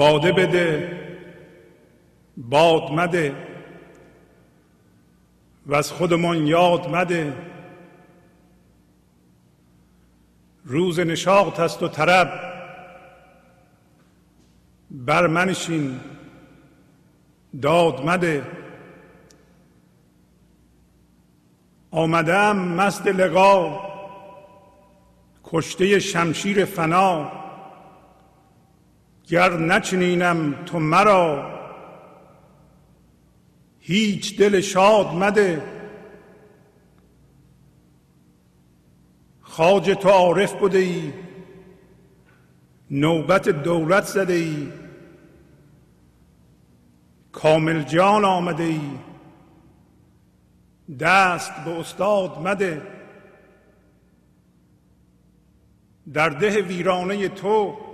باده بده باد مده. و از خودمان یاد مده. روز نشاط است و طرب. بر منشین داد مده. آمدم مست لقا کشته شمشیر فنا. گر نچنینم تو مرا هیچ دل شاد مده. خاج تو عارف بوده ای نوبت دولت زده ای. کامل جان آمده ای دست به استاد مده. در ده ویرانه تو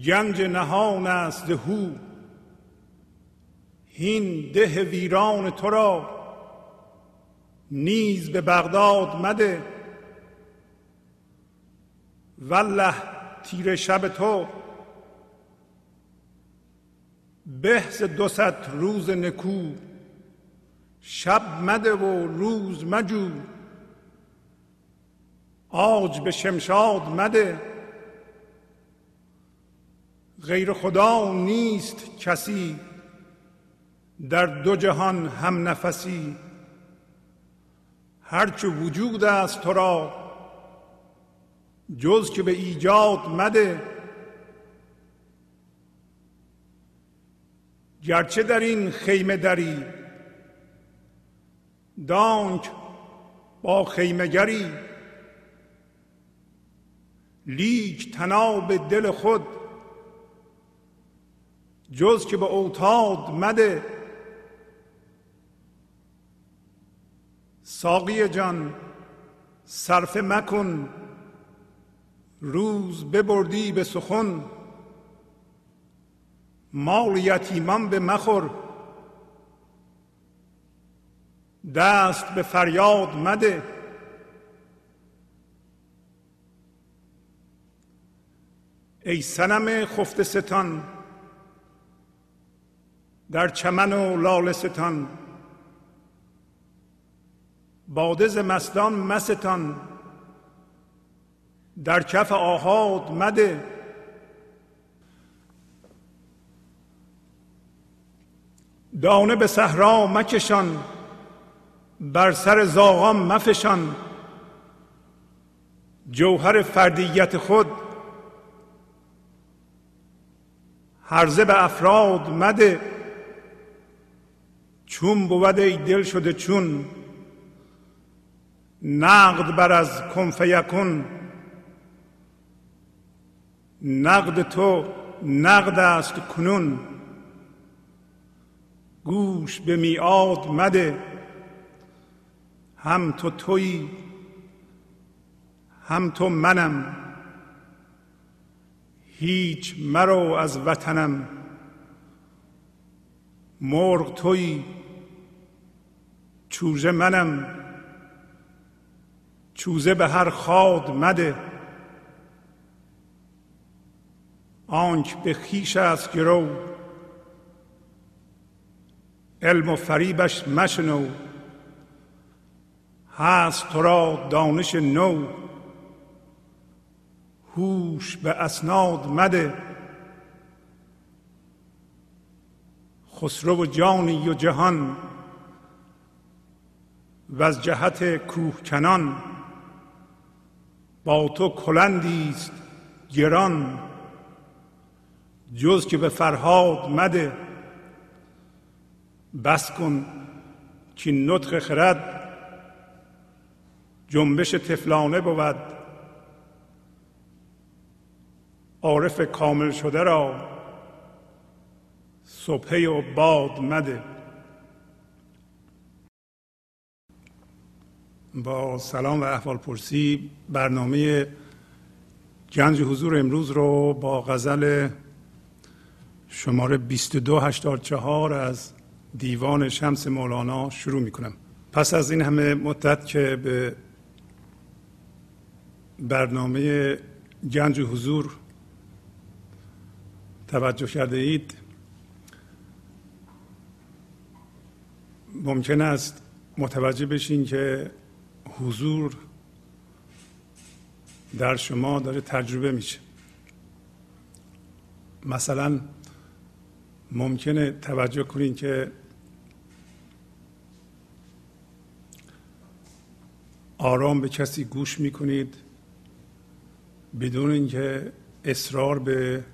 گنج نهان است هو. هین ده ویران تو را. نیز به بغداد مده. والله تیر شب تو. بهز دو روز نکو. شب مده و روز مجو. آج به شمشاد مده. غیر خدا نیست کسی در دو جهان هم نفسی. هرچه وجود است تو را جز که به ایجاد مده. گرچه در این خیمه دری دانک با خیمگری لیک تناب دل خود جز که به اوتاد مده. ساقی جان صرف مکن. روز ببردی به سخن. مال یتیمان به مخور. دست به فریاد مده. ای سنم خفت ستان در چمن و لال ستان. بادز مستان مستان. در کف آهاد مده. دانه به صحرا مکشان. بر سر زاغان مفشان. جوهر فردیت خود. هرزه به افراد مده. چون بود ای دل شده چون نقد بر از کنفیکون نقد تو نقد است کنون. گوش به میعاد مده هم تو تویی هم تو منم. هیچ مرو از وطنم. مرغ تویی چوزه منم. چوزه به هر خاد مده. آنک به خیش است گرو. علم و فریبش مشنو. هست تو را دانش نو. هوش به اسناد مده. خسرو و جانی و جهان و از جهت کوهکنان. با تو کلندی است گران. جز که به فرهاد مده. بس کن که نطق خرد جنبش تفلانه بود. عارف کامل شده را صبحه و باد مده. با سلام و احوال پرسی برنامه گنج حضور امروز رو با غزل شماره 2284 از دیوان شمس مولانا شروع می کنم پس از این همه مدت که به برنامه گنج حضور توجه کرده اید ممکن است متوجه بشین که حضور در شما داره تجربه میشه. مثلا ممکنه توجه کنین که آرام به کسی گوش می‌کنید بدون اینکه اصرار به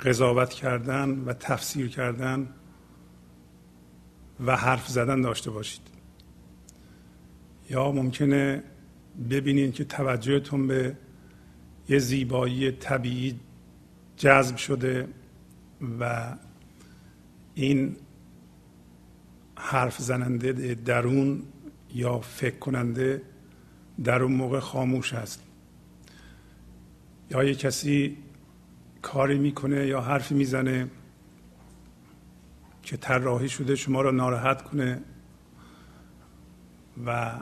قضاوت کردن و تفسیر کردن و حرف زدن داشته باشید. یا ممکنه ببینید که توجهتون به یه زیبایی طبیعی جذب شده و این حرف زننده درون یا فکر کننده در اون موقع خاموش هست یا یه کسی کاری می‌کنه یا حرفی می‌زنه که طراحی شده شما را ناراحت کنه و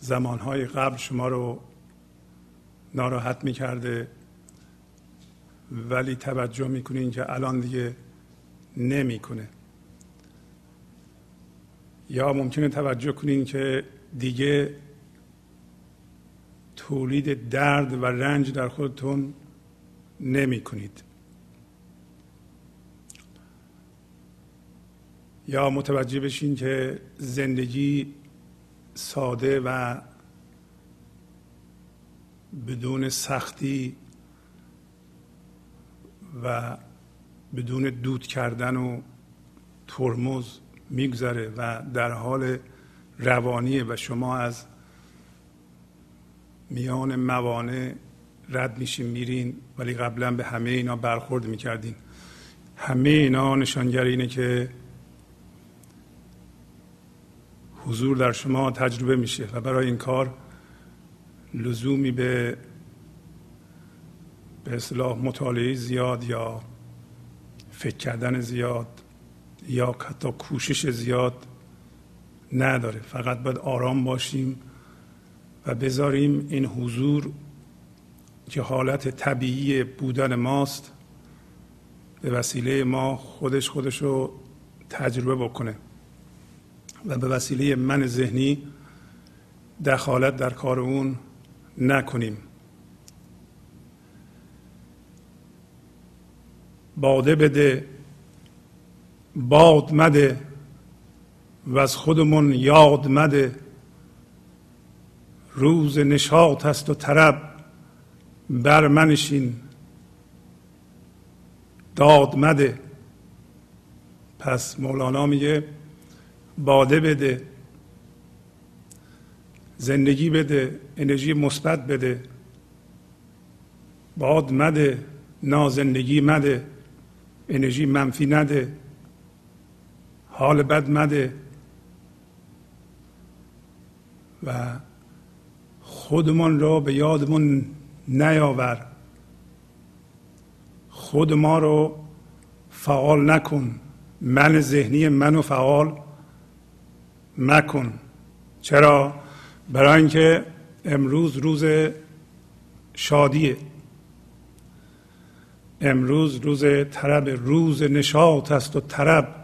زمانهای قبل شما رو ناراحت می‌کرده ولی توجه می‌کنین که الان دیگه نمی‌کنه. یا ممکنه توجه کنین که دیگه تولید درد و رنج در خودتون نمی کنید یا متوجه بشین که زندگی ساده و بدون سختی و بدون دود کردن و ترمز میگذره و در حال روانیه و شما از میان موانع رد میشین میرین ولی قبلا به همه اینا برخورد می‌کردین. همه اینا نشانگر اینه که حضور در شما تجربه میشه و برای این کار لزومی به به اصلاح مطالعه زیاد یا فکر کردن زیاد یا حتی کوشش زیاد نداره. فقط باید آرام باشیم و بذاریم این حضور که حالت طبیعی بودن ماست به وسیله ما خودش خودش رو تجربه بکنه. و به وسیله من ذهنی دخالت در کار اون نکنیم. باده بده باد مده و از خودمون یاد مده. روز نشاط است و طرب بر منشین داد مده. پس مولانا میگه باده بده زندگی بده انرژی مثبت بده باد مده نازندگی مده انرژی منفی نده حال بد مده و خودمان را به یادمون نیاور. خود ما رو فعال نکن. من ذهنی منو فعال مکن. چرا؟ برای اینکه امروز روز شادیه. امروز روز طرب روز نشاط است و طرب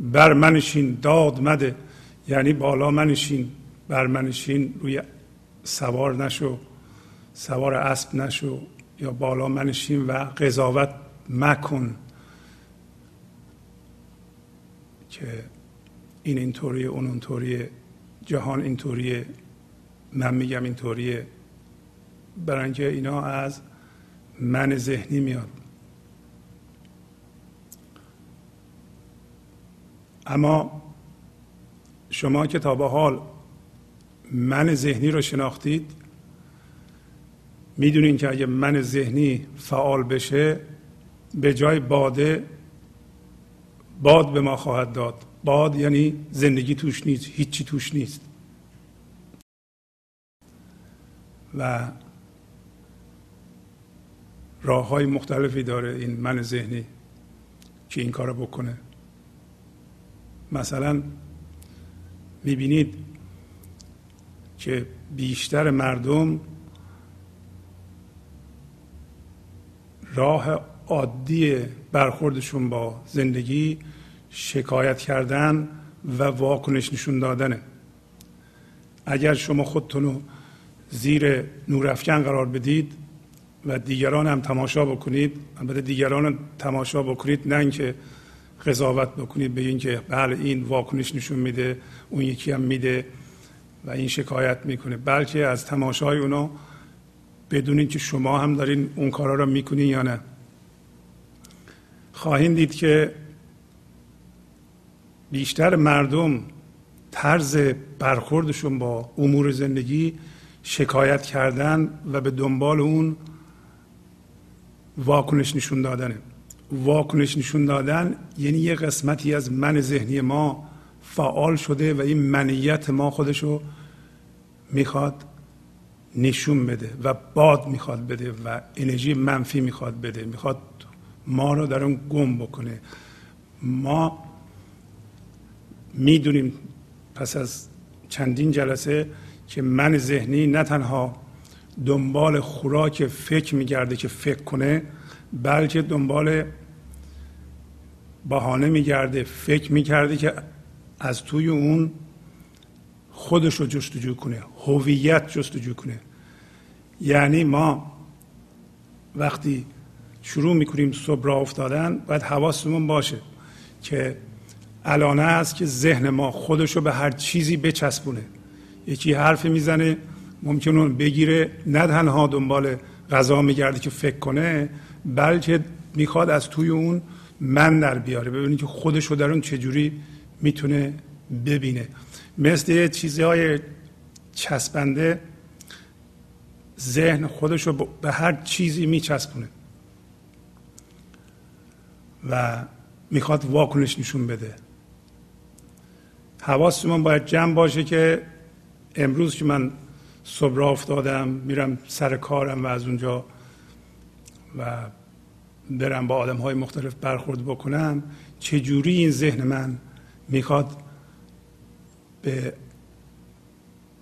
بر منشین داد مده. یعنی بالا منشین بر منشین روی سوار نشو سوار اسب نشو یا بالا منشین و قضاوت مکن. که این اینطوریه اون اونطوریه جهان اینطوریه من میگم اینطوریه برای اینکه اینا از من ذهنی میاد. اما شما که تا به حال من ذهنی رو شناختید می‌دونین که اگه من ذهنی فعال بشه به جای باده باد به ما خواهد داد. باد یعنی زندگی توش نیست هیچی توش نیست. و راه های مختلفی داره این من ذهنی که این کار بکنه. مثلا می‌بینید که بیشتر مردم راه عادی برخوردشون با زندگی شکایت کردن و واکنش نشون دادنه. اگر شما خودتون رو زیر نورافکن قرار بدید و دیگران هم تماشا بکنید البته دیگران تماشا بکنید نه اینکه قضاوت بکنید به اینکه بله این واکنش نشون میده اون یکی هم میده و این شکایت می‌کنه. بلکه از تماشای اونا بدونید که شما هم دارین اون کارا رو می‌کنین یا نه. خواهید دید که بیشتر مردم طرز برخوردشون با امور زندگی شکایت کردن و به دنبال اون واکنش نشون دادنه. واکنش نشون دادن یعنی یه قسمتی از من ذهنی ما فعال شده و این منیت ما خودشو می‌خواد نشون بده و باد می‌خواد بده و انرژی منفی می‌خواد بده. می‌خواد ما رو در اون گم بکنه. ما می‌دونیم پس از چندین جلسه که من ذهنی نه تنها دنبال خوراک فکر میگرده که فکر کنه بلکه دنبال بهانه میگرده فکر می‌کرده که از توی اون خودش رو جستجو کنه هویت جستجو کنه. یعنی ما وقتی شروع می‌کنیم صبح را افتادن باید حواسمون باشه که الانه است که ذهن ما خودش رو به هر چیزی بچسبونه. یکی حرف می‌زنه ممکن اون بگیره نه تنها دنبال غذا میگرده که فکر کنه بلکه می‌خواد از توی اون من در بیاره. ببینید که خودش رو در اون چجوری می‌تونه ببینه. مثل چیزهای چسبنده ذهن خودش رو به هر چیزی میچسبونه. و می‌خواد واکنش نشون بده. حواستون باید جمع باشه که امروز که من صبح افتادم میرم سر کارم و از اونجا و برم با آدم های مختلف برخورد بکنم چجوری این ذهن من می‌خواد به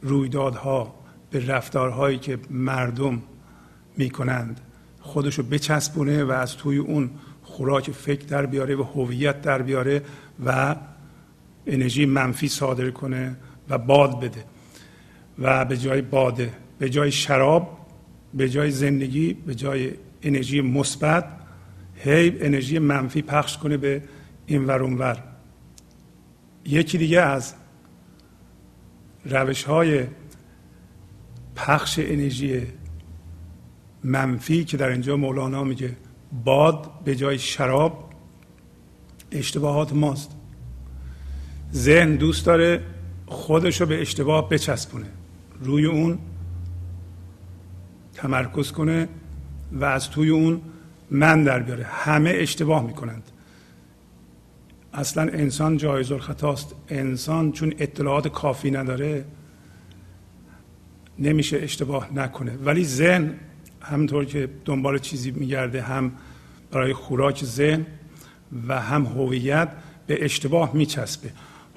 رویدادها به رفتارهایی که مردم می‌کنند خودشو بچسبونه و از توی اون خوراک فکر در بیاره و هویت در بیاره و انرژی منفی صادر کنه و باد بده و به جای باده به جای شراب به جای زندگی به جای انرژی مثبت هی انرژی منفی پخش کنه به این ور ور. یکی دیگه از روش های پخش انرژی منفی که در اینجا مولانا میگه باد به جای شراب اشتباهات ماست. ذهن دوست داره خودش رو به اشتباه بچسبونه. روی اون تمرکز کنه و از توی اون من در بیاره. همه اشتباه می‌کنند. اصلا انسان جایز الخطاست. انسان چون اطلاعات کافی نداره نمیشه اشتباه نکنه. ولی ذهن همطور که دنبال چیزی میگرده هم برای خوراک ذهن و هم هویت به اشتباه میچسبه.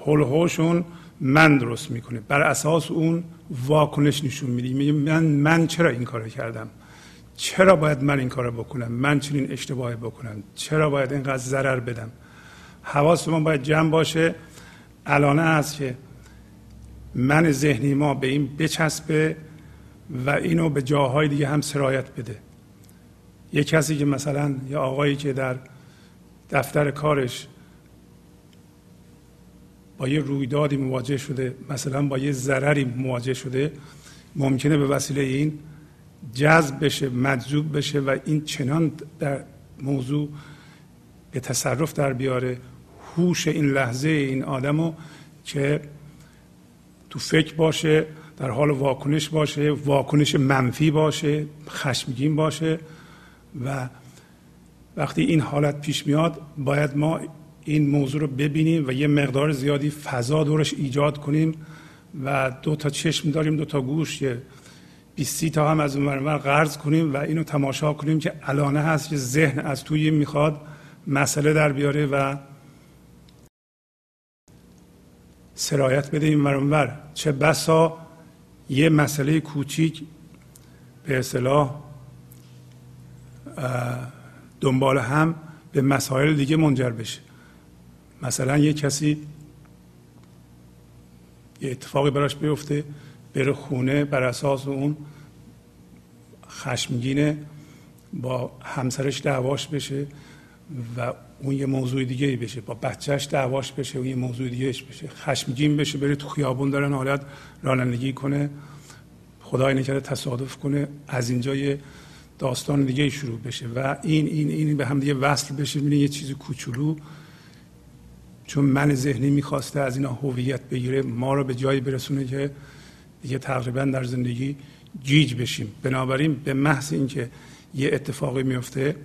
هلهوشون من درست می‌کنه. بر اساس اون واکنش نشون میده میگه من من چرا این کارو کردم؟ چرا باید من این کارو بکنم؟ من چنین اشتباهی بکنم؟ چرا باید اینقدر ضرر بدم؟ حواس ما باید جمع باشه. الانه است که من ذهنی ما به این بچسبه و اینو به جاهای دیگه هم سرایت بده. یه کسی که مثلا یه آقایی که در دفتر کارش با یه رویدادی مواجه شده مثلا با یه ضرری مواجه شده ممکنه به وسیله این جذب بشه مجذوب بشه و این چنان در موضوع به تصرف در بیاره. هوش این لحظه این آدمو که تو فکر باشه در حال واکنش باشه واکنش منفی باشه خشمگین باشه و وقتی این حالت پیش میاد باید ما این موضوع رو ببینیم و یه مقدار زیادی فضا دورش ایجاد کنیم و دو تا چشم داریم دو تا گوش یه بیستی تا هم از اون ور قرض کنیم و اینو تماشا کنیم که الانه هست که ذهن از توی می‌خواد مسئله در بیاره و سرایت بده این ور چه بسا یه مسئله کوچیک به اصطلاح دنبال هم به مسائل دیگه منجر بشه. مثلا یه کسی یه اتفاقی براش بیفته بره خونه بر اساس اون خشمگینه با همسرش دعواش بشه و اون یه موضوع دیگه بشه با بچهش دعواش بشه اون یه موضوع دیگه بشه. خشمگین بشه بره تو خیابون دارن حالت رانندگی کنه خدای نکرده تصادف کنه از اینجا یه داستان دیگه شروع بشه و این این این به هم دیگه وصل بشه می‌بینه یه چیز کوچولو. چون من ذهنی می‌خواسته از اینا هویت بگیره ما رو به جایی برسونه که دیگه تقریبا در زندگی گیج بشیم. بنابراین به محض اینکه یه اتفاقی میفته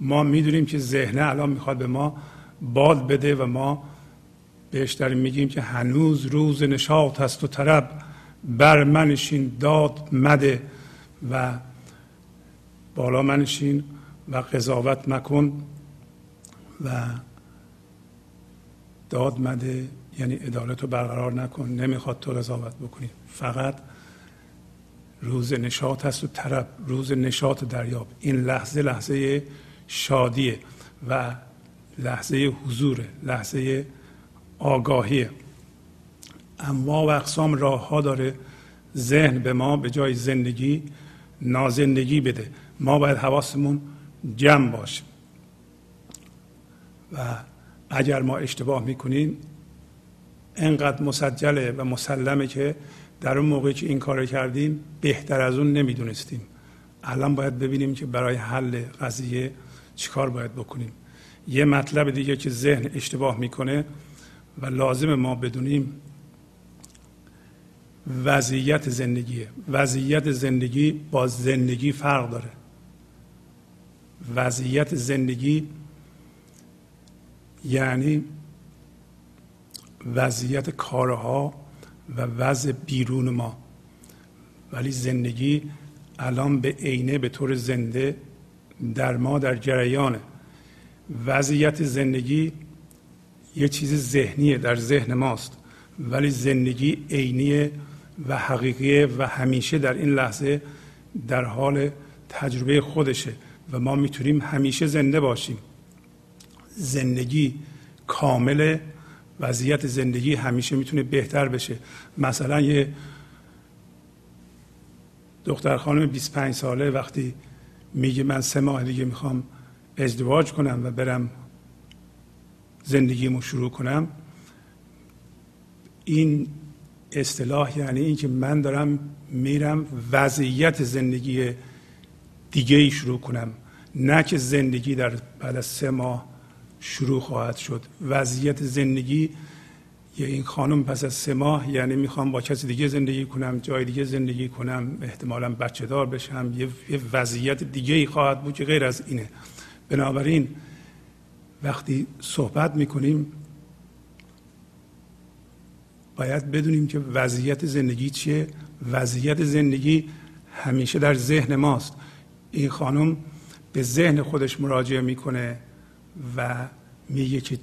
ما می‌دونیم که ذهنه الان می‌خواد به ما باد بده و ما بهش داریم میگیم که هنوز روز نشاط هست و طرب. بر منشین داد مده و بالا منشین و قضاوت مکن و داد مده یعنی عدالت رو برقرار نکن نمی‌خواد تو قضاوت بکنی. فقط روز نشاط هست و طرب روز نشاط دریاب این لحظه لحظه شادیه و لحظه حضوره لحظه آگاهیه. اما و اقسام راه ها داره ذهن به ما به جای زندگی نازندگی بده. ما باید حواسمون جمع باشه. و اگر ما اشتباه می‌کنیم انقدر مسجله و مسلمه که در اون موقعی که این کار کردیم بهتر از اون نمی‌دونستیم. الان باید ببینیم که برای حل قضیه چیکار باید بکنیم. یه مطلب دیگه که ذهن اشتباه می‌کنه و لازم ما بدونیم وضعیت زندگیه. وضعیت زندگی با زندگی فرق داره. وضعیت زندگی یعنی وضعیت کارها و وضع بیرون ما. ولی زندگی الان به عینه به طور زنده در ما در جریانه. وضعیت زندگی یه چیز ذهنیه در ذهن ماست. ولی زندگی عینیه و حقیقیه و همیشه در این لحظه در حال تجربه خودشه و ما می‌تونیم همیشه زنده باشیم. زندگی کامل وضعیت زندگی همیشه می‌تونه بهتر بشه. مثلا یه دختر خانم 25 ساله وقتی میگه من سه ماه دیگه می‌خوام ازدواج کنم و برم زندگیمو شروع کنم این اصطلاح یعنی اینکه من دارم میرم وضعیت زندگی دیگه ای شروع کنم. نه که زندگی در بعد از سه ماه شروع خواهد شد. وضعیت زندگی یه این خانم پس از سه ماه یعنی می‌خوام با کسی دیگه زندگی کنم جای دیگه زندگی کنم احتمالا بچه دار بشم یه, یه وضعیت دیگه ای خواهد بود که غیر از اینه. بنابراین وقتی صحبت می‌کنیم باید بدونیم که وضعیت زندگی چیه. وضعیت زندگی همیشه در ذهن ماست. این خانم به ذهن خودش مراجعه می‌کنه. و میگه که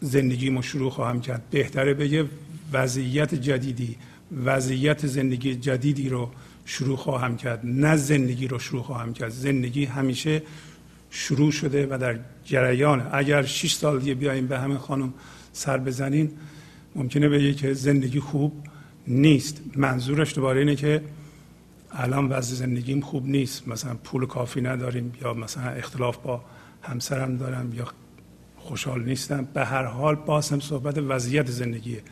زندگیمو شروع خواهم کرد. بهتره بگه وضعیت جدیدی وضعیت زندگی جدیدی رو شروع خواهم کرد نه زندگی رو شروع خواهم کرد. زندگی همیشه شروع شده و در جریان. اگر 6 سال دیگه بیایم به همه خانم سر بزنین ممکنه بگه که زندگی خوب نیست. منظورش دوباره اینه که الان وضع زندگیم خوب نیست. مثلا پول کافی نداریم یا مثلا اختلاف با همسرم دارم یا خوشحال نیستم. به هر حال باز هم صحبت وضعیت زندگیه.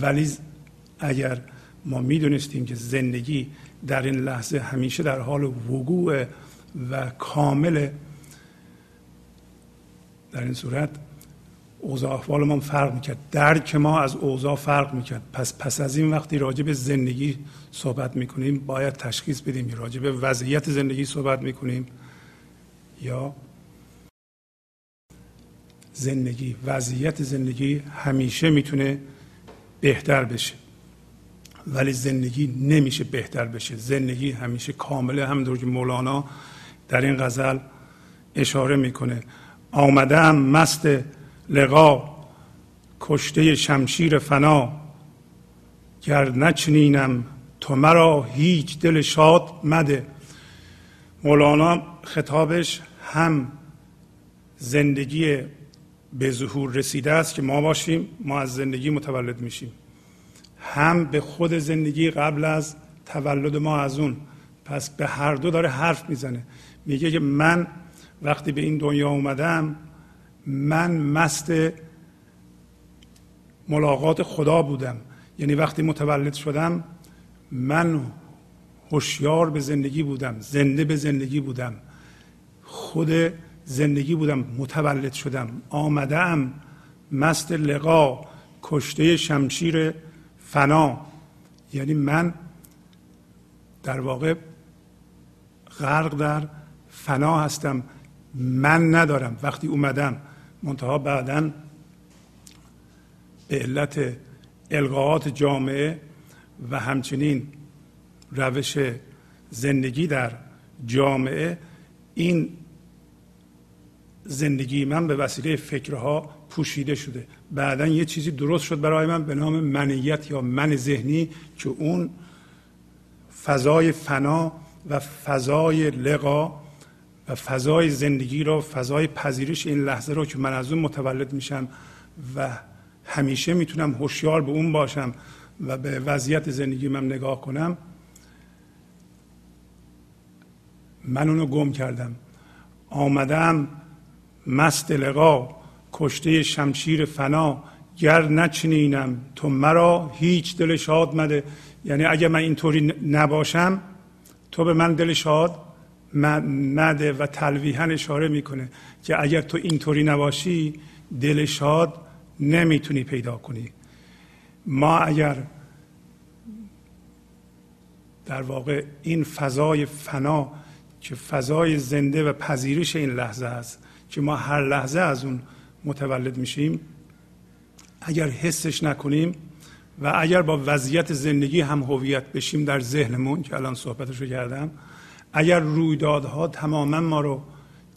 ولی اگر ما می‌دونستیم که زندگی در این لحظه همیشه در حال وقوع و کامل در این صورت اوضاع احوال ما فرق می‌کرد. درک ما از اوضاع فرق می‌کرد. پس پس از این وقتی راجع به زندگی صحبت می‌کنیم باید تشخیص بدیم. راجع به وضعیت زندگی صحبت می‌کنیم یا زندگی وضعیت زندگی همیشه می‌تونه بهتر بشه. ولی زندگی نمیشه بهتر بشه. زندگی همیشه کامله همونطور که مولانا در این غزل اشاره می‌کنه. آمده مست لقا کشته شمشیر فنا. گر نچنینم تو مرا هیچ دل شاد مده. مولانا خطابش هم زندگی به ظهور رسیده است که ما باشیم ما از زندگی متولد میشیم. هم به خود زندگی قبل از تولد ما از اون. پس به هر دو داره حرف می‌زنه. میگه که من وقتی به این دنیا اومدم من مست ملاقات خدا بودم. یعنی وقتی متولد شدم من هوشیار به زندگی بودم زنده به زندگی بودم. خود زندگی بودم متولد شدم آمدم مست لقا کشته شمشیر فنا. یعنی من در واقع غرق در فنا هستم من ندارم. وقتی اومدم منتها بعدا به علت القاعات جامعه و همچنین روش زندگی در جامعه این زندگی من به وسیله فکرها پوشیده شده. بعدا یه چیزی درست شد برای من به نام منیت یا من ذهنی که اون فضای فنا و فضای لقا و فضای زندگی رو فضای پذیرش این لحظه رو که من از اون متولد میشم و همیشه می‌تونم هوشیار به اون باشم و به وضعیت زندگی من نگاه کنم من اونو گم کردم. آمدم مست لقا کشته شمشیر فنا گر نچنینم تو مرا هیچ دل شاد مده. یعنی اگه من اینطوری نباشم تو به من دل شاد مده و تلویحا اشاره می‌کنه که اگر تو اینطوری نباشی دل شاد نمی‌تونی پیدا کنی. ما اگر در واقع این فضای فنا که فضای زنده و پذیرش این لحظه است که ما هر لحظه از اون متولد میشیم اگر حسش نکنیم و اگر با وضعیت زندگی هم هویت بشیم در ذهنمون که الان صحبتش رو کردم اگر رویدادها تماما ما رو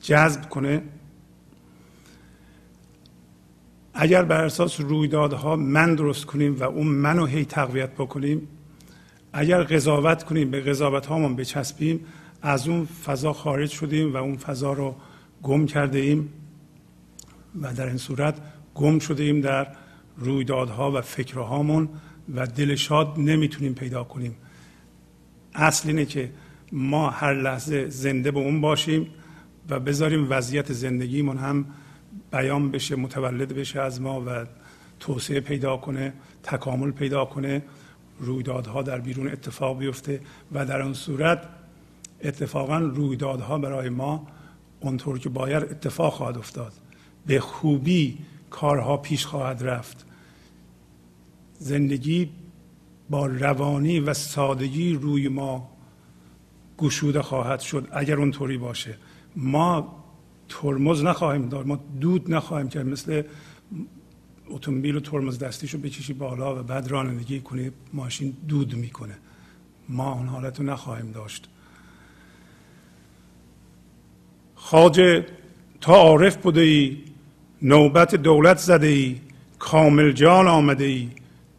جذب کنه اگر بر اساس رویدادها من درست کنیم و اون منو هی تقویت بکنیم اگر قضاوت کنیم به قضاوت هامون بچسبیم از اون فضا خارج شدیم و اون فضا رو گم کرده ایم و در این صورت گم شده ایم در رویدادها و فکرهامون و دل شاد نمی‌تونیم پیدا کنیم. اصل اینه که ما هر لحظه زنده به اون باشیم و بذاریم وضعیت زندگیمون هم بیان بشه متولد بشه از ما و توسعه پیدا کنه تکامل پیدا کنه. رویدادها در بیرون اتفاق بیفته و در اون صورت اتفاقا رویدادها برای ما اونطور که باید اتفاق خواهد افتاد. به خوبی کارها پیش خواهد رفت. زندگی با روانی و سادگی روی ما گشوده خواهد شد اگر اونطوری باشه. ما ترمز نخواهیم داد ما دود نخواهیم کرد. مثل اتومبیل و ترمز دستیشو بکشی بالا و بعد رانندگی کنی ماشین دود می‌کنه. ما اون حالت رو نخواهیم داشت. خاجه تا عارف بوده ای نوبت دولت زده ای کامل جان آمده ای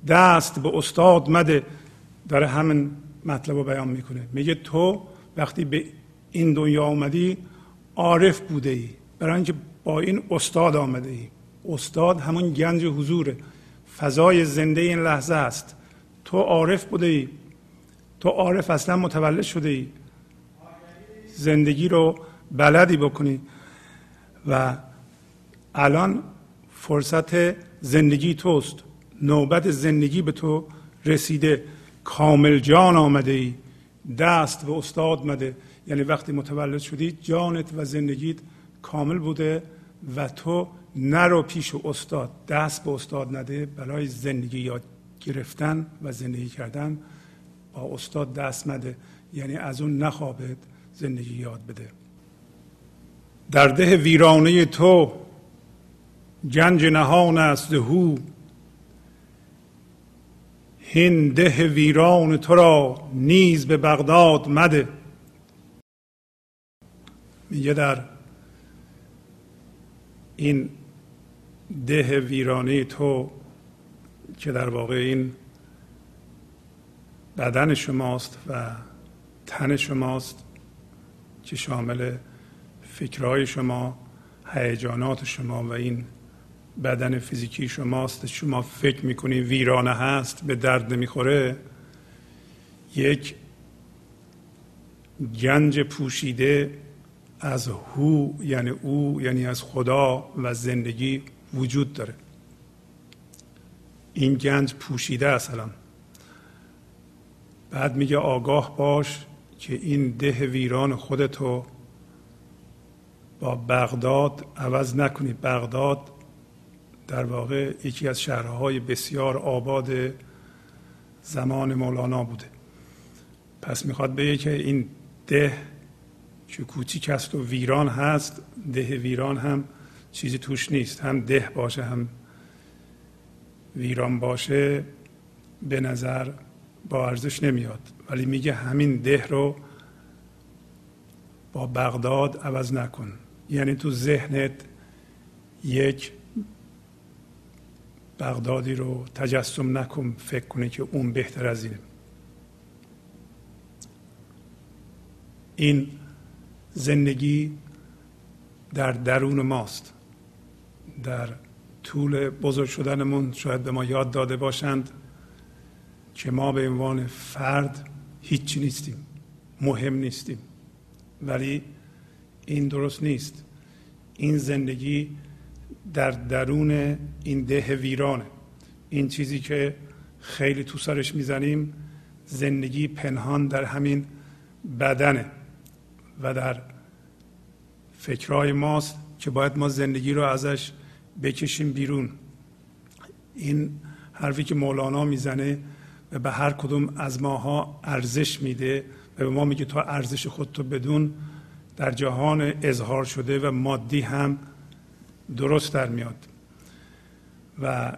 دست به استاد مده. داره همین مطلب رو بیان می‌کنه. میگه تو وقتی به این دنیا آمدی عارف بوده ای. برای اینکه با این استاد آمده ای. استاد همون گنج حضوره. فضای زنده این لحظه است. تو عارف بوده ای. تو عارف اصلا متولد شده ای. زندگی رو بلدی بکنی. و الان فرصت زندگی توست. نوبت زندگی به تو رسیده. کامل جان آمده ای. دست به استاد مده. یعنی وقتی متولد شدی جانت و زندگیت کامل بوده و تو نرو پیش استاد. دست به استاد نده. برای زندگی یاد گرفتن و زندگی کردن با استاد دست مده یعنی از اون نخوابت زندگی یاد بده. در ده ویرانه تو گنج نهان است هو. هین ده ویران تو را نیز به بغداد مده. میگه در این ده ویرانه تو که در واقع این بدن شماست و تن شماست که شامل فکرهای شما هیجانات شما و این بدن فیزیکی شماست. شما فکر می‌کنید ویرانه هست به درد نمی‌خوره؟ یک گنج پوشیده از هو یعنی او یعنی از خدا و زندگی وجود داره. این گنج پوشیده اصلا بعد میگه آگاه باش که این ده ویران خودتو با بغداد عوض نکنی بغداد در واقع یکی از شهرهای بسیار آباد زمان مولانا بوده. پس می‌خواد بگه که این ده که کوچیک است و ویران هست. ده ویران هم چیزی توش نیست. هم ده باشه هم ویران باشه به نظر با ارزش نمیاد. ولی میگه همین ده رو با بغداد عوض نکن. یعنی تو ذهنت یک بغدادی رو تجسم نکن فکر کنی که اون بهتر از اینه. این زندگی در درون ماست. در طول بزرگ شدنمون شاید به ما یاد داده باشند که ما به عنوان فرد هیچی نیستیم مهم نیستیم. ولی این درست نیست. این زندگی در درون این ده ویرانه. این چیزی که خیلی تو سرش می‌زنیم زندگی پنهان در همین بدنه و در فکرهای ماست که باید ما زندگی رو ازش بکشیم بیرون. این حرفی که مولانا می‌زنه و به هر کدوم از ماها ارزش میده و به ما میگه تو ارزش خودتو بدون در جهان اظهار شده و مادی هم درست در میاد. و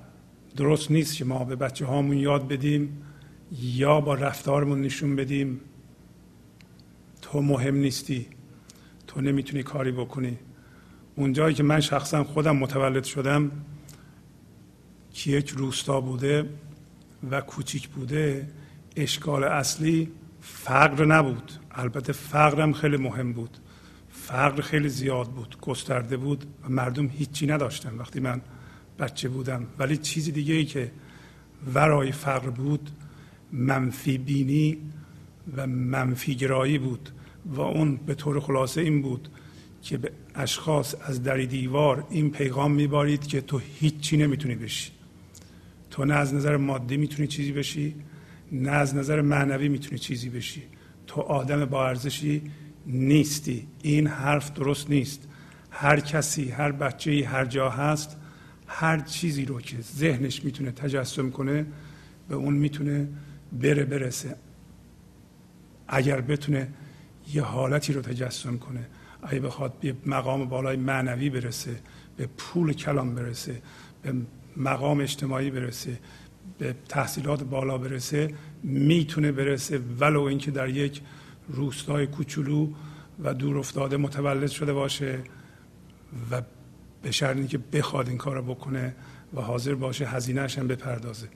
درست نیست که ما به بچه هامون یاد بدیم یا با رفتارمون نشون بدیم. تو مهم نیستی. تو نمی‌تونی کاری بکنی. اونجایی که من شخصا خودم متولد شدم که یک روستا بوده و کوچیک بوده اشکال اصلی فقر نبود. البته فقرم خیلی مهم بود. فقر خیلی زیاد بود گسترده بود و مردم هیچی نداشتن وقتی من بچه بودم. ولی چیزی دیگه ای که ورای فقر بود منفی بینی و منفی گرایی بود و اون به طور خلاصه این بود که به اشخاص از دری دیوار این پیغام میبارید که تو هیچی نمی‌تونی بشی. تو نه از نظر مادی می‌تونی چیزی بشی نه از نظر معنوی می‌تونی چیزی بشی. تو آدم با ارزشی نیستی. این حرف درست نیست. هر کسی هر بچه هر جا هست هر چیزی رو که ذهنش می‌تونه تجسم کنه به اون می‌تونه بره برسه. اگر بتونه یه حالتی رو تجسم کنه اگه بخواد به مقام بالای معنوی برسه به پول کلام برسه به مقام اجتماعی برسه به تحصیلات بالا برسه می‌تونه برسه. ولو اینکه در یک روستای کوچولو و دور افتاده متولد شده باشه و به شرطی که بخواد این کار رو بکنه و حاضر باشه هزینهش هم بپردازه.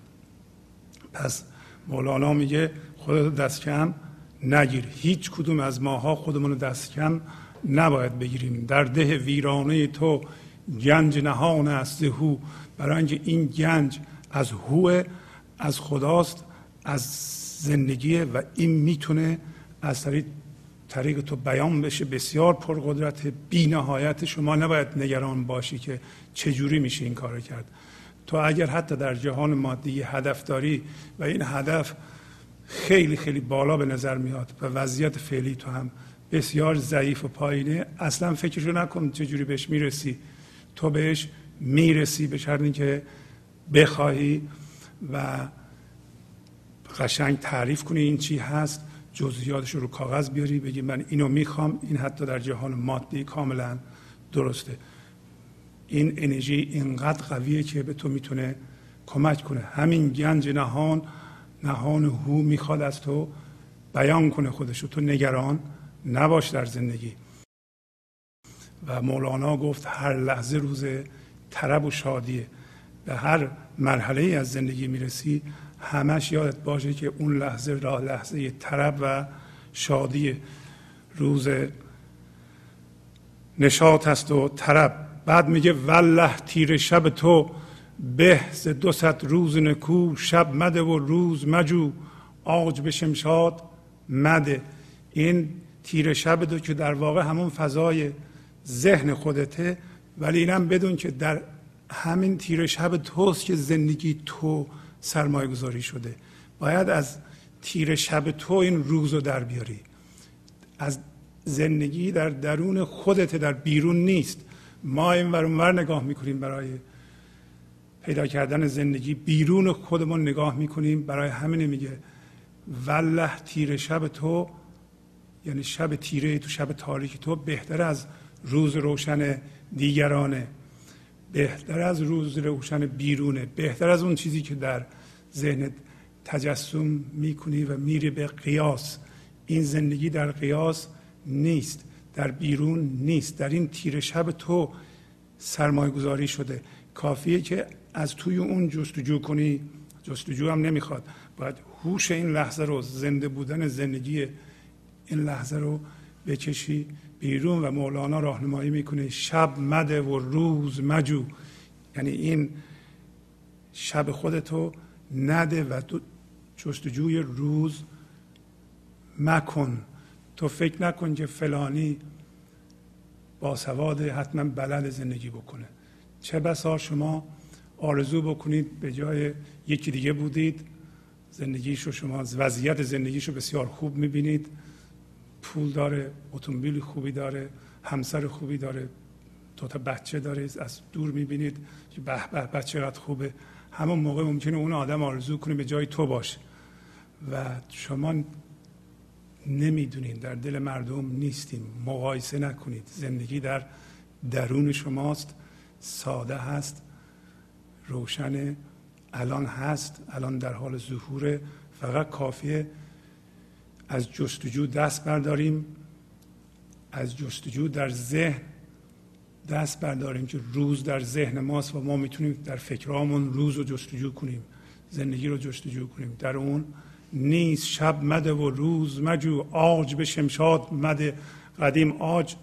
پس مولانا میگه خودت دست کم نگیر. هیچ کدوم از ماها خودمون دست کم نباید بگیریم. در ده ویرانه تو گنج نهان است هو برای اینکه این گنج از هو از خداست از زندگیه و این می‌تونه از طریق طریق تو بیان بشه. بسیار پرقدرت. بی نهایت شما نباید نگران باشی که چجوری میشه این کار کرد. تو اگر حتی در جهان مادی هدف داری و این هدف خیلی خیلی بالا به نظر میاد و وضعیت فعلی تو هم بسیار ضعیف و پایینه اصلا فکرشو نکن چجوری بهش می‌رسی. تو بهش می‌رسی به شرط که بخواهی و قشنگ تعریف کنی این چی هست. جزئیاتش رو کاغذ بیاری بگی من اینو می‌خوام این حتی در جهان مادی کاملا درسته. این انرژی اینقدر قویه که به تو می‌تونه کمک کنه. همین گنج نهان نهان هو می‌خواد از تو بیان کنه خودشو. تو نگران نباش در زندگی. و مولانا گفت هر لحظه روز طرب و شادیه. به هر مرحله ای از زندگی می‌رسی همش یادت باشه که اون لحظه را لحظه طرب و شادی روز نشاط است و طرب. بعد میگه والله تیر شب تو به ز دو روز نکو شب مده و روز مجو. آج به شمشاد مده. این تیر شب دو که در واقع همون فضای ذهن خودته ولی اینم بدون که در همین تیر شب توست که زندگی تو سرمایه گذاری شده. باید از تیر شب تو این روز رو در بیاری. از زندگی در درون خودت در بیرون نیست. ما این ور نگاه می‌کنیم برای پیدا کردن زندگی. بیرون خودمون نگاه می‌کنیم برای همین میگه والله تیر شب تو یعنی شب تیره تو شب تاریک تو بهتر از روز روشن دیگرانه. بهتر از روز روشن بیرونه بهتر از اون چیزی که در ذهن تجسم می‌کنی و میری به قیاس. این زندگی در قیاس نیست در بیرون نیست. در این تیر شب تو سرمایه گذاری شده. کافیه که از توی اون جستجو کنی. جستجو هم نمی‌خواد. باید هوش این لحظه رو زنده بودن زندگی این لحظه رو بکشی. بیرون و مولانا راهنمایی می‌کنه. شب مده و روز مجو. یعنی این شب خودتو نده و تو جستجوی روز مکن. تو فکر نکن که فلانی با سواد حتما بلد زندگی بکنه. چه بسا شما آرزو بکنید به جای یکی دیگه بودید زندگیش رو شما وضعیت زندگیش رو بسیار خوب می‌بینید. پول داره اتومبیل خوبی داره همسر خوبی داره دو تا بچه داره از دور می‌بینید که به به بچه خوبه. همون موقع ممکنه اون آدم آرزو کنه به جای تو باشه. و شما نمی‌دونید در دل مردم نیستیم مقایسه نکنید. زندگی در درون شماست. ساده هست. روشن الان هست. الان در حال ظهور فقط کافیه از جستجو دست برداریم از جستجو در ذهن دست برداریم که روز در ذهن ماست و ما می‌تونیم در فکرامون روز رو جستجو کنیم زندگی رو جستجو کنیم. در اون نیست شب مده و روز مجو آج به شمشاد مده. قدیم آج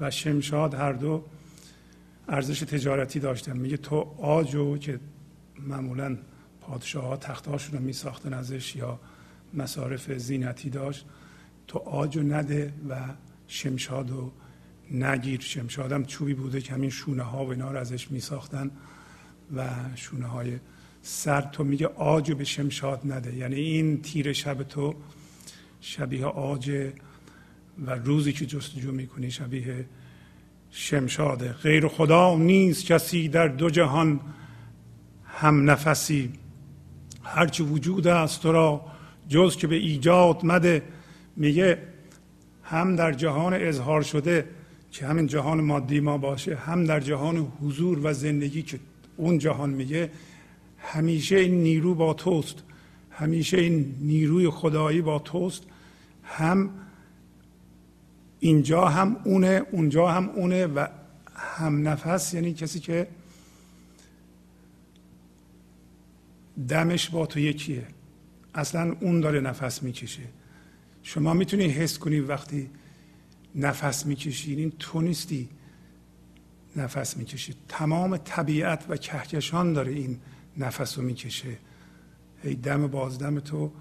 و شمشاد هر دو ارزش تجارتی داشتن. میگه تو آجو که معمولا پادشاه ها تختهاشون رو می ساختن ازش یا مصارف زینتی داشت تو آجو نده و شمشاد و نگیر. شمشادم چوبی بوده که همین شونه ها و اینا رو ازش می ساختن و شونه های سر. تو میگه آج به شمشاد نده. یعنی این تیر شب تو شبیه آج و روزی که جستجو می‌کنی شبیه شمشاده غیر خدا نیست کسی در دو جهان هم نفسی. هرچی وجود است تو را جز که به ایجاد مده میگه هم در جهان اظهار شده که همین جهان مادی ما باشه هم در جهان حضور و زندگی که اون جهان میگه همیشه این نیرو با توست همیشه این نیروی خدایی با توست هم اینجا هم اونه اونجا هم اونه و هم نفس یعنی کسی که دمش با تو یکیه. اصلا اون داره نفس می‌کشه. شما می‌تونی حس کنی وقتی نفس می‌کشید این تو نیستی نفس می‌کشید تمام طبیعت و کهکشان داره این نفس رو می‌کشه. ای دم بازدم تو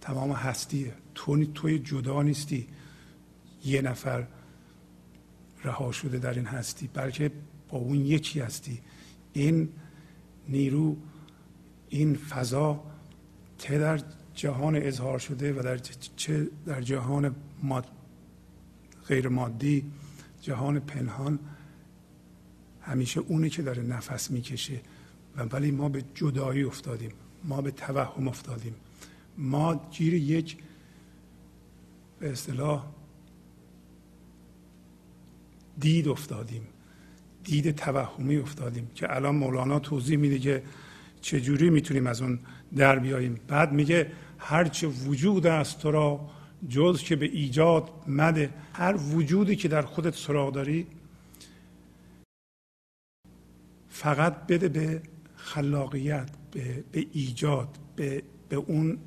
تمام هستیه. تو توی جدا نیستی. یه نفر رها شده در این هستی بلکه با اون یکی هستی. این نیرو این فضا چه در جهان اظهار شده و در چه در جهان ماد غیر مادی جهان پنهان همیشه اونه که داره نفس می‌کشه. و ولی ما به جدایی افتادیم. ما به توهم افتادیم. ما گیر یک به اصطلاح دید افتادیم. دید توهمی افتادیم که الان مولانا توضیح میده که چجوری می‌تونیم از اون در بیاییم. بعد میگه هرچه وجود است تو را جز که به ایجاد مده. هر وجودی که در خودت سراغ داری فقط بده به خلاقیت به, به ایجاد به, به اون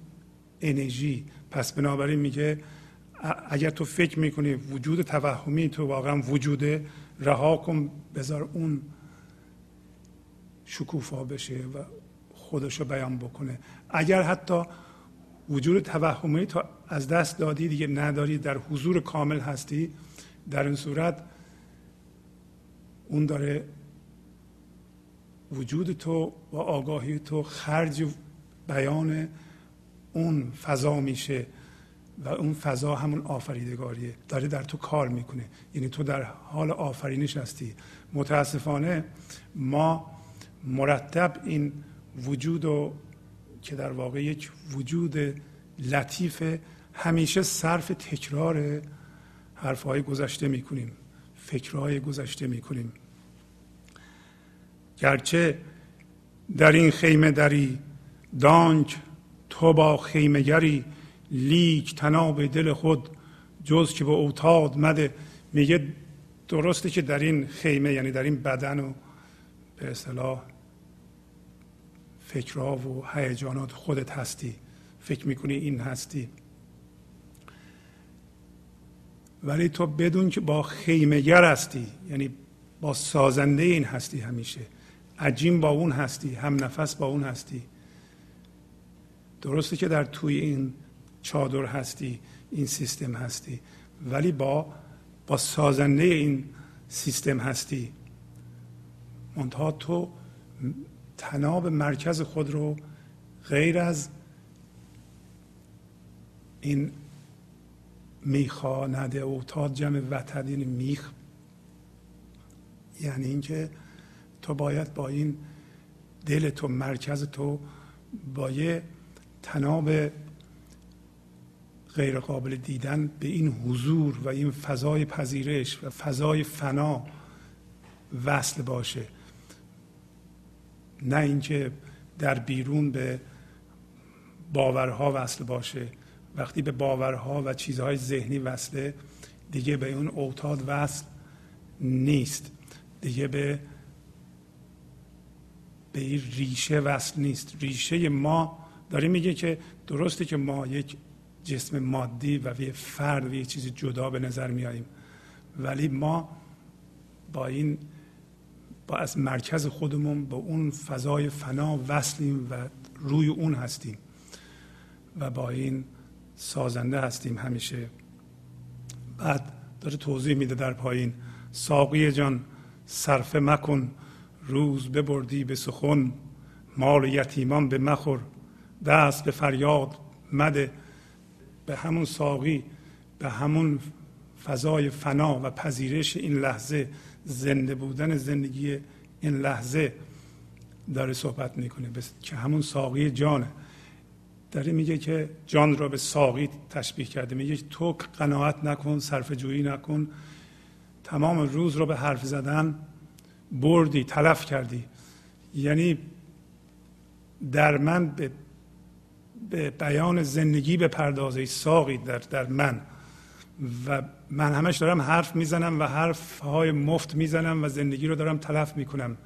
انرژی. پس بنابراین میگه اگر تو فکر می‌کنی وجود توهمی تو واقعا وجوده رها کن بذار اون شکوفا بشه و خودشو بیان بکنه. اگر حتی وجود توهمی تو از دست دادی دیگه نداری در حضور کامل هستی در این صورت اون داره وجود تو و آگاهی تو خرج بیان اون فضا میشه و اون فضا همون آفریدگاریه. داره در تو کار می‌کنه. یعنی تو در حال آفرینش هستی. متاسفانه ما مرتب این وجود و که در واقع یک وجود لطیف همیشه صرف تکرار حرفهای گذشته می‌کنیم فکرهای گذشته می‌کنیم. گرچه در این خیمه دری دانک تو با خیمهگری لیک تناب دل خود جز که به اوتاد مده. میگه درسته که در این خیمه یعنی در این بدن و به اصطلاح فکرها و هیجانات خودت هستی. فکر می‌کنی این هستی. ولی تو بدون که با خیمهگر هستی یعنی با سازنده این هستی همیشه. عجیم با اون هستی هم نفس با اون هستی. درسته که در توی این چادر هستی این سیستم هستی. ولی با با سازنده این سیستم هستی. منتها تو تناب مرکز خود رو غیر از این میخا نده اوتاد جمع وتدین میخ یعنی اینکه تو باید با این دل تو مرکز تو با یه تناب غیر قابل دیدن به این حضور و این فضای پذیرش و فضای فنا وصل باشه. نه اینکه در بیرون به باورها وصل باشه. وقتی به باورها و چیزهای ذهنی وصله دیگه به اون اوتاد وصل نیست. دیگه به به این ریشه وصل نیست. ریشه ما داره میگه که درسته که ما یک جسم مادی و یه فرد و یه چیز جدا به نظر میاییم ولی ما با این با از مرکز خودمون با اون فضای فنا وصلیم و روی اون هستیم و با این سازنده هستیم همیشه. بعد داره توضیح میده در پایین ساقی جان صرفه مکن روز ببردی به سخن مال یتیمان به مخور دست به فریاد مده. به همون ساقی به همون فضای فنا و پذیرش این لحظه زنده بودن زندگی این لحظه داره صحبت می‌کنه. که همون ساقی جانه داره میگه که جان را به ساقی تشبیه کرده. میگه تو قناعت نکن صرف جویی نکن. تمام روز رو به حرف زدن بردی تلف کردی. یعنی در من به, به بیان زندگی به پردازه ساقی در, در من. و من همش دارم حرف می‌زنم و حرف های مفت می‌زنم و زندگی رو دارم تلف می‌کنم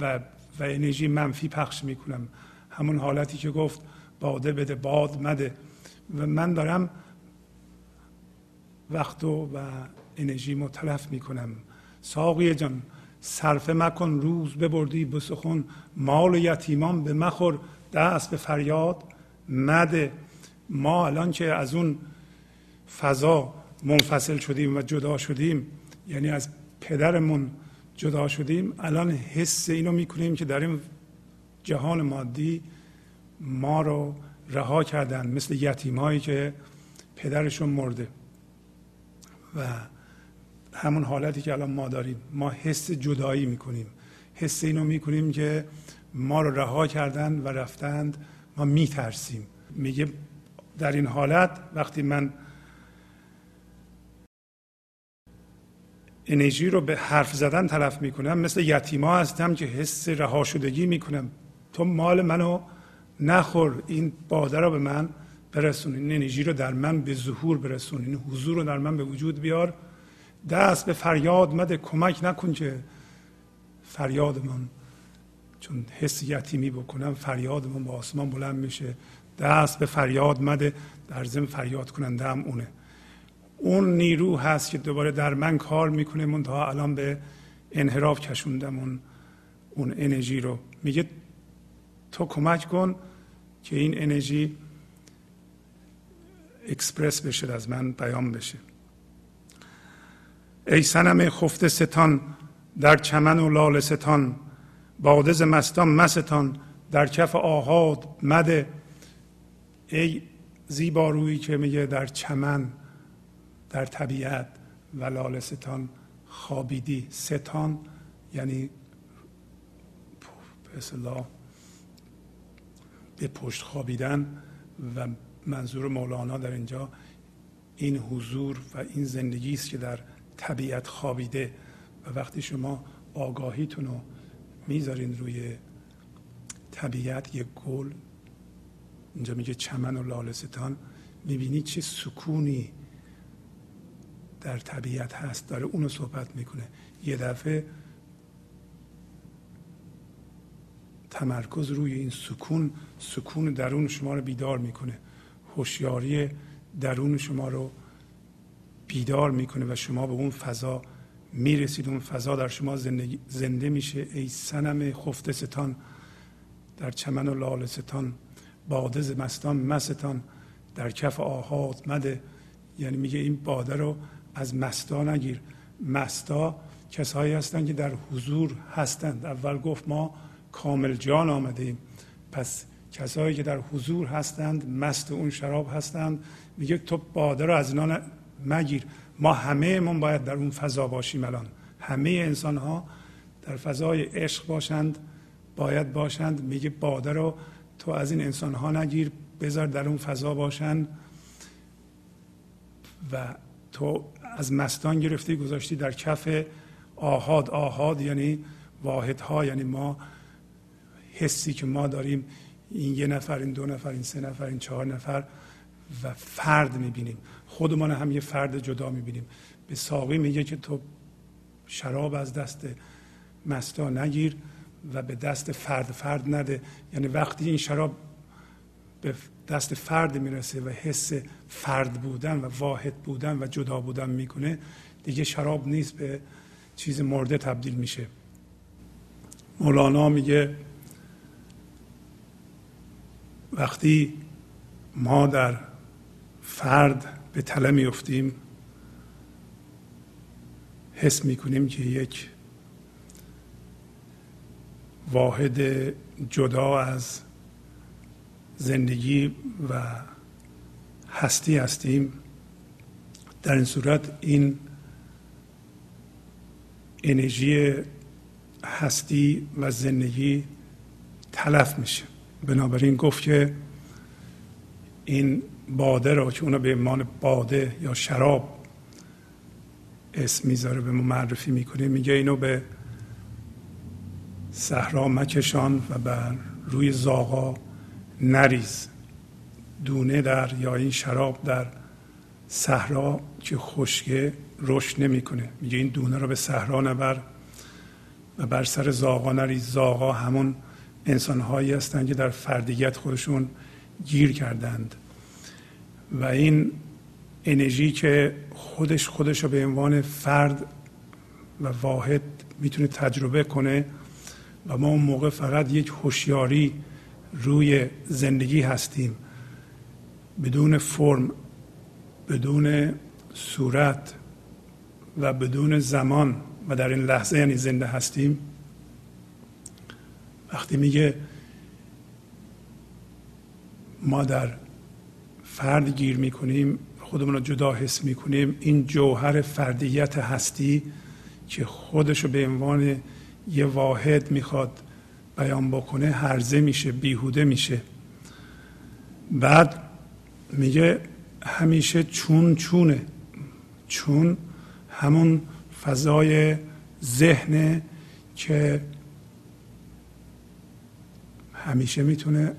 و, و انرژی منفی پخش می‌کنم. همون حالتی که گفت باده بده باد مده. و من دارم وقت و, انرژی متلف می‌کنم. ساقی جان صرفه مکن روز ببردی به سخن. مال یتیمان به مخور دست به فریاد مده. ما الان که از اون فضا منفصل شدیم و جدا شدیم یعنی از پدرمون جدا شدیم الان حس اینو می‌کنیم که در این جهان مادی ما رو رها کردن مثل یتیمایی که پدرشون مرده. و همون حالتی که الان ما داریم ما حس جدایی می‌کنیم. حس اینو می‌کنیم که ما رو رها کردن و رفتند ما میترسیم. میگه در این حالت وقتی من انرژی رو به حرف زدن تلف می‌کنم. مثل یتیما هستم که حس رها شدگی می‌کنم. تو مال منو نخور. این باده رو به من برسون این انرژی رو در من به ظهور برسون این حضور رو در من به وجود بیار. دست به فریاد مده کمک نکن که فریادمون چون حس یتیمی بکنم فریادمون با آسمان بلند میشه. دست به فریاد مده در زم فریاد کننده هم اونه. اون نیرو هست که دوباره در من کار می‌کنه منتها الان به انحراف کشوندم اون اون انرژی رو. میگه تو کمک کن که این انرژی اکسپرس بشه از من بیان بشه. ای سنم خفته ستان در چمن و لال ستان بادز مستان مستان در کف آهاد مده. ای زیبارویی که میگه در چمن در طبیعت و لال ستان خوابیدی. ستان یعنی به به پشت خوابیدن و منظور مولانا در اینجا این حضور و این زندگی است که در طبیعت خوابیده و وقتی شما آگاهیتون رو می‌ذارین روی طبیعت یک گل اینجا میگه چمن و لالستان می‌بینید چه سکونی در طبیعت هست. داره اونو صحبت می‌کنه. یه دفعه تمرکز روی این سکون سکون درون شما رو بیدار می‌کنه. هوشیاری درون شما رو بیدار می‌کنه و شما به اون فضا می‌رسید. اون فضا در شما زنده میشه. ای سنم خفته ستان در چمن و لال ستان باده مستان مستان در کف آهات مده. یعنی میگه این باده رو از مستا نگیر. مستا کسایی هستند که در حضور هستند. اول گفت ما کامل جان آمده ایم پس کسایی که در حضور هستند مست اون شراب هستند. میگه تو باده رو از اینا مگیر. ما همه من باید در اون فضا باشیم الان. همه انسان ها در فضای عشق باشند باید باشند. میگه باده رو تو از این انسان ها نگیر بذار در اون فضا باشند و تو از مستان گرفتی گذاشتی در کف آهاد. آهاد یعنی واحدها یعنی ما حسی که ما داریم این یه نفر این دو نفر این سه نفر این چهار نفر و فرد می‌بینیم. خودمان هم یه فرد جدا می‌بینیم. به ساقی میگه که تو شراب از دست مستا نگیر و به دست فرد فرد نده. یعنی وقتی این شراب به دست فرد می‌رسه و حس فرد بودن و واحد بودن و جدا بودن می‌کنه دیگه شراب نیست به چیز مرده تبدیل میشه. مولانا میگه وقتی ما در فرد به تله میفتیم حس می‌کنیم که یک واحد جدا از زندگی و هستی هستیم. در این صورت این انرژی هستی و زندگی تلف میشه. بنابراین گفت که این باده را که اونا به ایمان باده یا شراب اسم می‌ذاره به ما معرفی می‌کنه میگه اینو به صحرا مکشان و بر روی زاغا نریز دونه در یا این شراب در صحرا که خشکه رشد نمی‌کنه. میگه این دونه رو به صحرا نبر و بر سر زاغا نریز. زاغا همون انسان هایی هستند که در فردیت خودشون گیر کردند. و این انرژی که خودش خودش رو به عنوان فرد و واحد می‌تونه تجربه کنه و ما اون موقع فقط یک هوشیاری روی زندگی هستیم. بدون فرم بدون صورت و بدون زمان و در این لحظه یعنی زنده هستیم. وقتی میگه ما در فرد گیر می‌کنیم خودمون رو جدا حس می‌کنیم این جوهر فردیت هستی که خودش رو به عنوان یه واحد می‌خواد بیان بکنه هرزه میشه بیهوده میشه. بعد میگه همیشه چون چونه. چون همون فضای ذهن که همیشه می‌تونه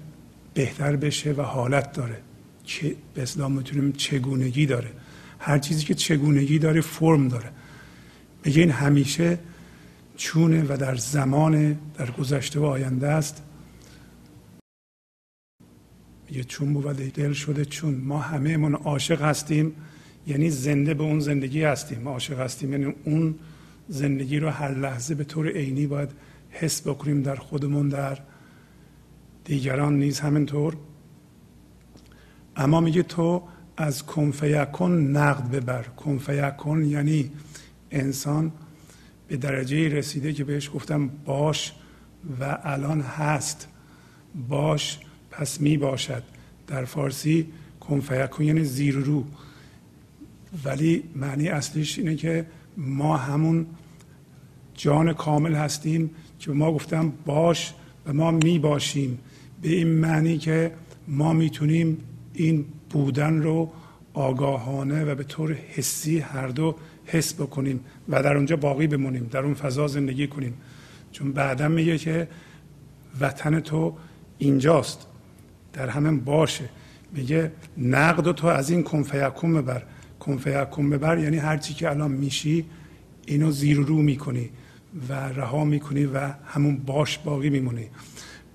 بهتر بشه و حالت داره. که به اسلام می‌تونیم چگونگی داره. هر چیزی که چگونگی داره فرم داره. میگه این همیشه چونه و در زمان در گذشته و آینده است. میگه چون بود دل شده چون. ما همه من عاشق هستیم یعنی زنده به اون زندگی هستیم. عاشق هستیم یعنی اون زندگی رو هر لحظه به طور عینی باید حس بکنیم در خودمون در دیگران نیز همینطور. اما میگه تو از کنفیکن نقد ببر. کنفیکن یعنی انسان به درجه رسیده که بهش گفتم باش و الان هست. باش پس می باشد. در فارسی کنفیکن یعنی زیر رو. ولی معنی اصلیش اینه که ما همون جان کامل هستیم که ما گفتم باش و ما می باشیم. به این معنی که ما می‌تونیم این بودن رو آگاهانه و به طور حسی هر دو حس بکنیم و در اونجا باقی بمونیم در اون فضا زندگی کنیم. چون بعدا میگه که وطن تو اینجاست در همین باشه. میگه نقد تو از این کنفیکون ببر. کنفیکون ببر یعنی هرچی که الان میشی اینو زیر رو می‌کنی و رها می‌کنی و همون باش باقی میمونی.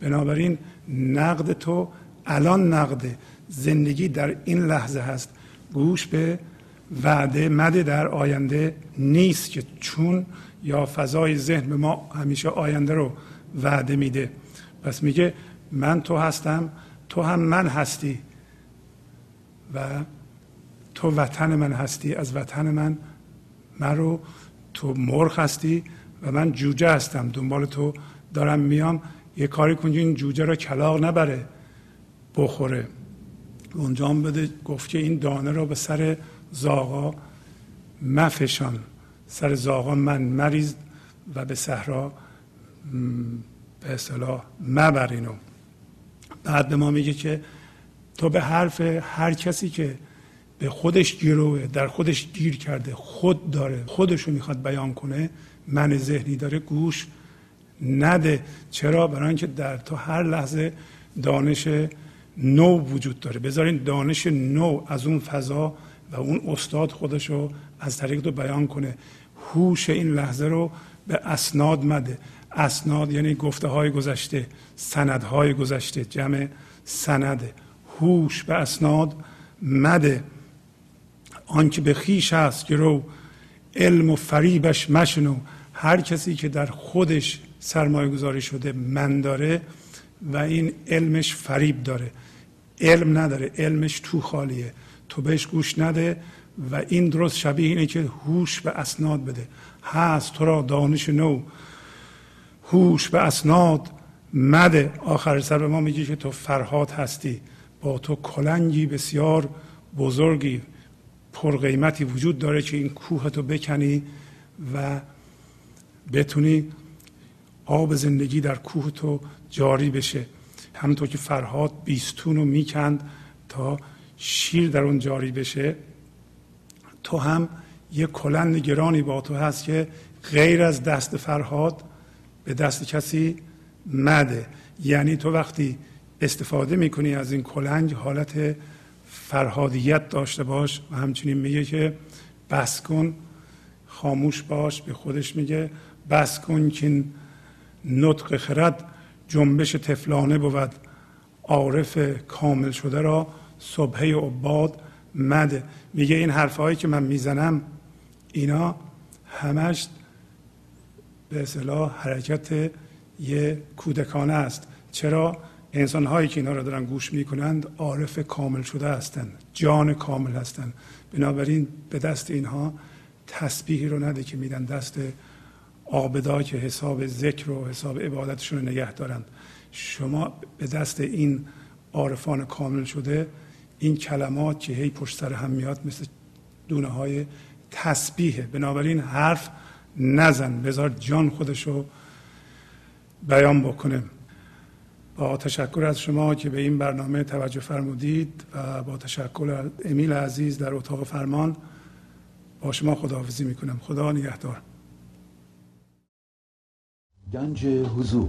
بنابراین نقد تو الان نقد زندگی در این لحظه هست. گوش به وعده مده در آینده نیست که چون یا فضای ذهن به ما همیشه آینده رو وعده میده. پس میگه من تو هستم تو هم من هستی و تو وطن من هستی از وطن من من رو تو مرغ هستی و من جوجه هستم دنبال تو دارم میام. یه کاری کنی این جوجه رو کلاق نبره بخوره. انجام بده گفت که این دانه رو به سر زاغا مفشان. سر زاغا من مریض و به صحرا به اصطلاح مبرینو بعد به ما میگه که تو به حرف هر کسی که به خودش گیروه در خودش گیر کرده خود داره خودش رو می‌خواد بیان کنه من ذهنی داره گوش نده. چرا؟ برای اینکه در تو هر لحظه دانش نو وجود داره. بذارین دانش نو از اون فضا و اون استاد خودش رو از طریق تو بیان کنه. هوش این لحظه رو به اسناد مده. اسناد یعنی گفته های گذشته سندهای گذشته جمع سنده. هوش به اسناد مده. آنکه به خیش هست گرو علم و فریبش مشنو. هر کسی که در خودش سرمایه گذاری شده من داره و این علمش فریب داره. علم نداره علمش تو خالیه. تو بهش گوش نده و این درست شبیه اینه که هوش به اسناد بده. هست تو را دانش نو. هوش به اسناد مده. آخر سر به ما میگه که تو فرهاد هستی. با تو کلنگی بسیار بزرگی پرقیمتی وجود داره که این کوه تو بکنی و بتونی آب زندگی در کوه تو جاری بشه. همونطور که فرهاد بیستون رو می‌کند تا شیر در اون جاری بشه تو هم یه کلند گرانی با تو هست که غیر از دست فرهاد به دست کسی مده. یعنی تو وقتی استفاده می‌کنی از این کلنگ حالت فرهادیت داشته باش و همچنین میگه که بس کن خاموش باش به خودش میگه بس کن که نطق خرد جنبش تفلانه بود عارف کامل شده را صبحه عباد مده. میگه این حرفهایی که من می‌زنم اینا همش به اصطلاح حرکت یه کودکانه است. چرا؟ انسان هایی که اینا رو دارن گوش می‌کنند عارف کامل شده هستند جان کامل هستند بنابراین به دست اینها تسبیحی رو نده که میدن دست آبدا که حساب ذکر و حساب عبادتشون رو نگه دارند شما به دست این عارفان کامل شده این کلمات که هی پشت سر هم میاد مثل دونه های تسبیحه. بنابراین حرف نزن. بذار جان خودشو بیان بکنه. با تشکر از شما که به این برنامه توجه فرمودید و با تشکر امیل عزیز در اتاق فرمان با شما خداحافظی می‌کنم. خدا نگهدار. گنج حضور.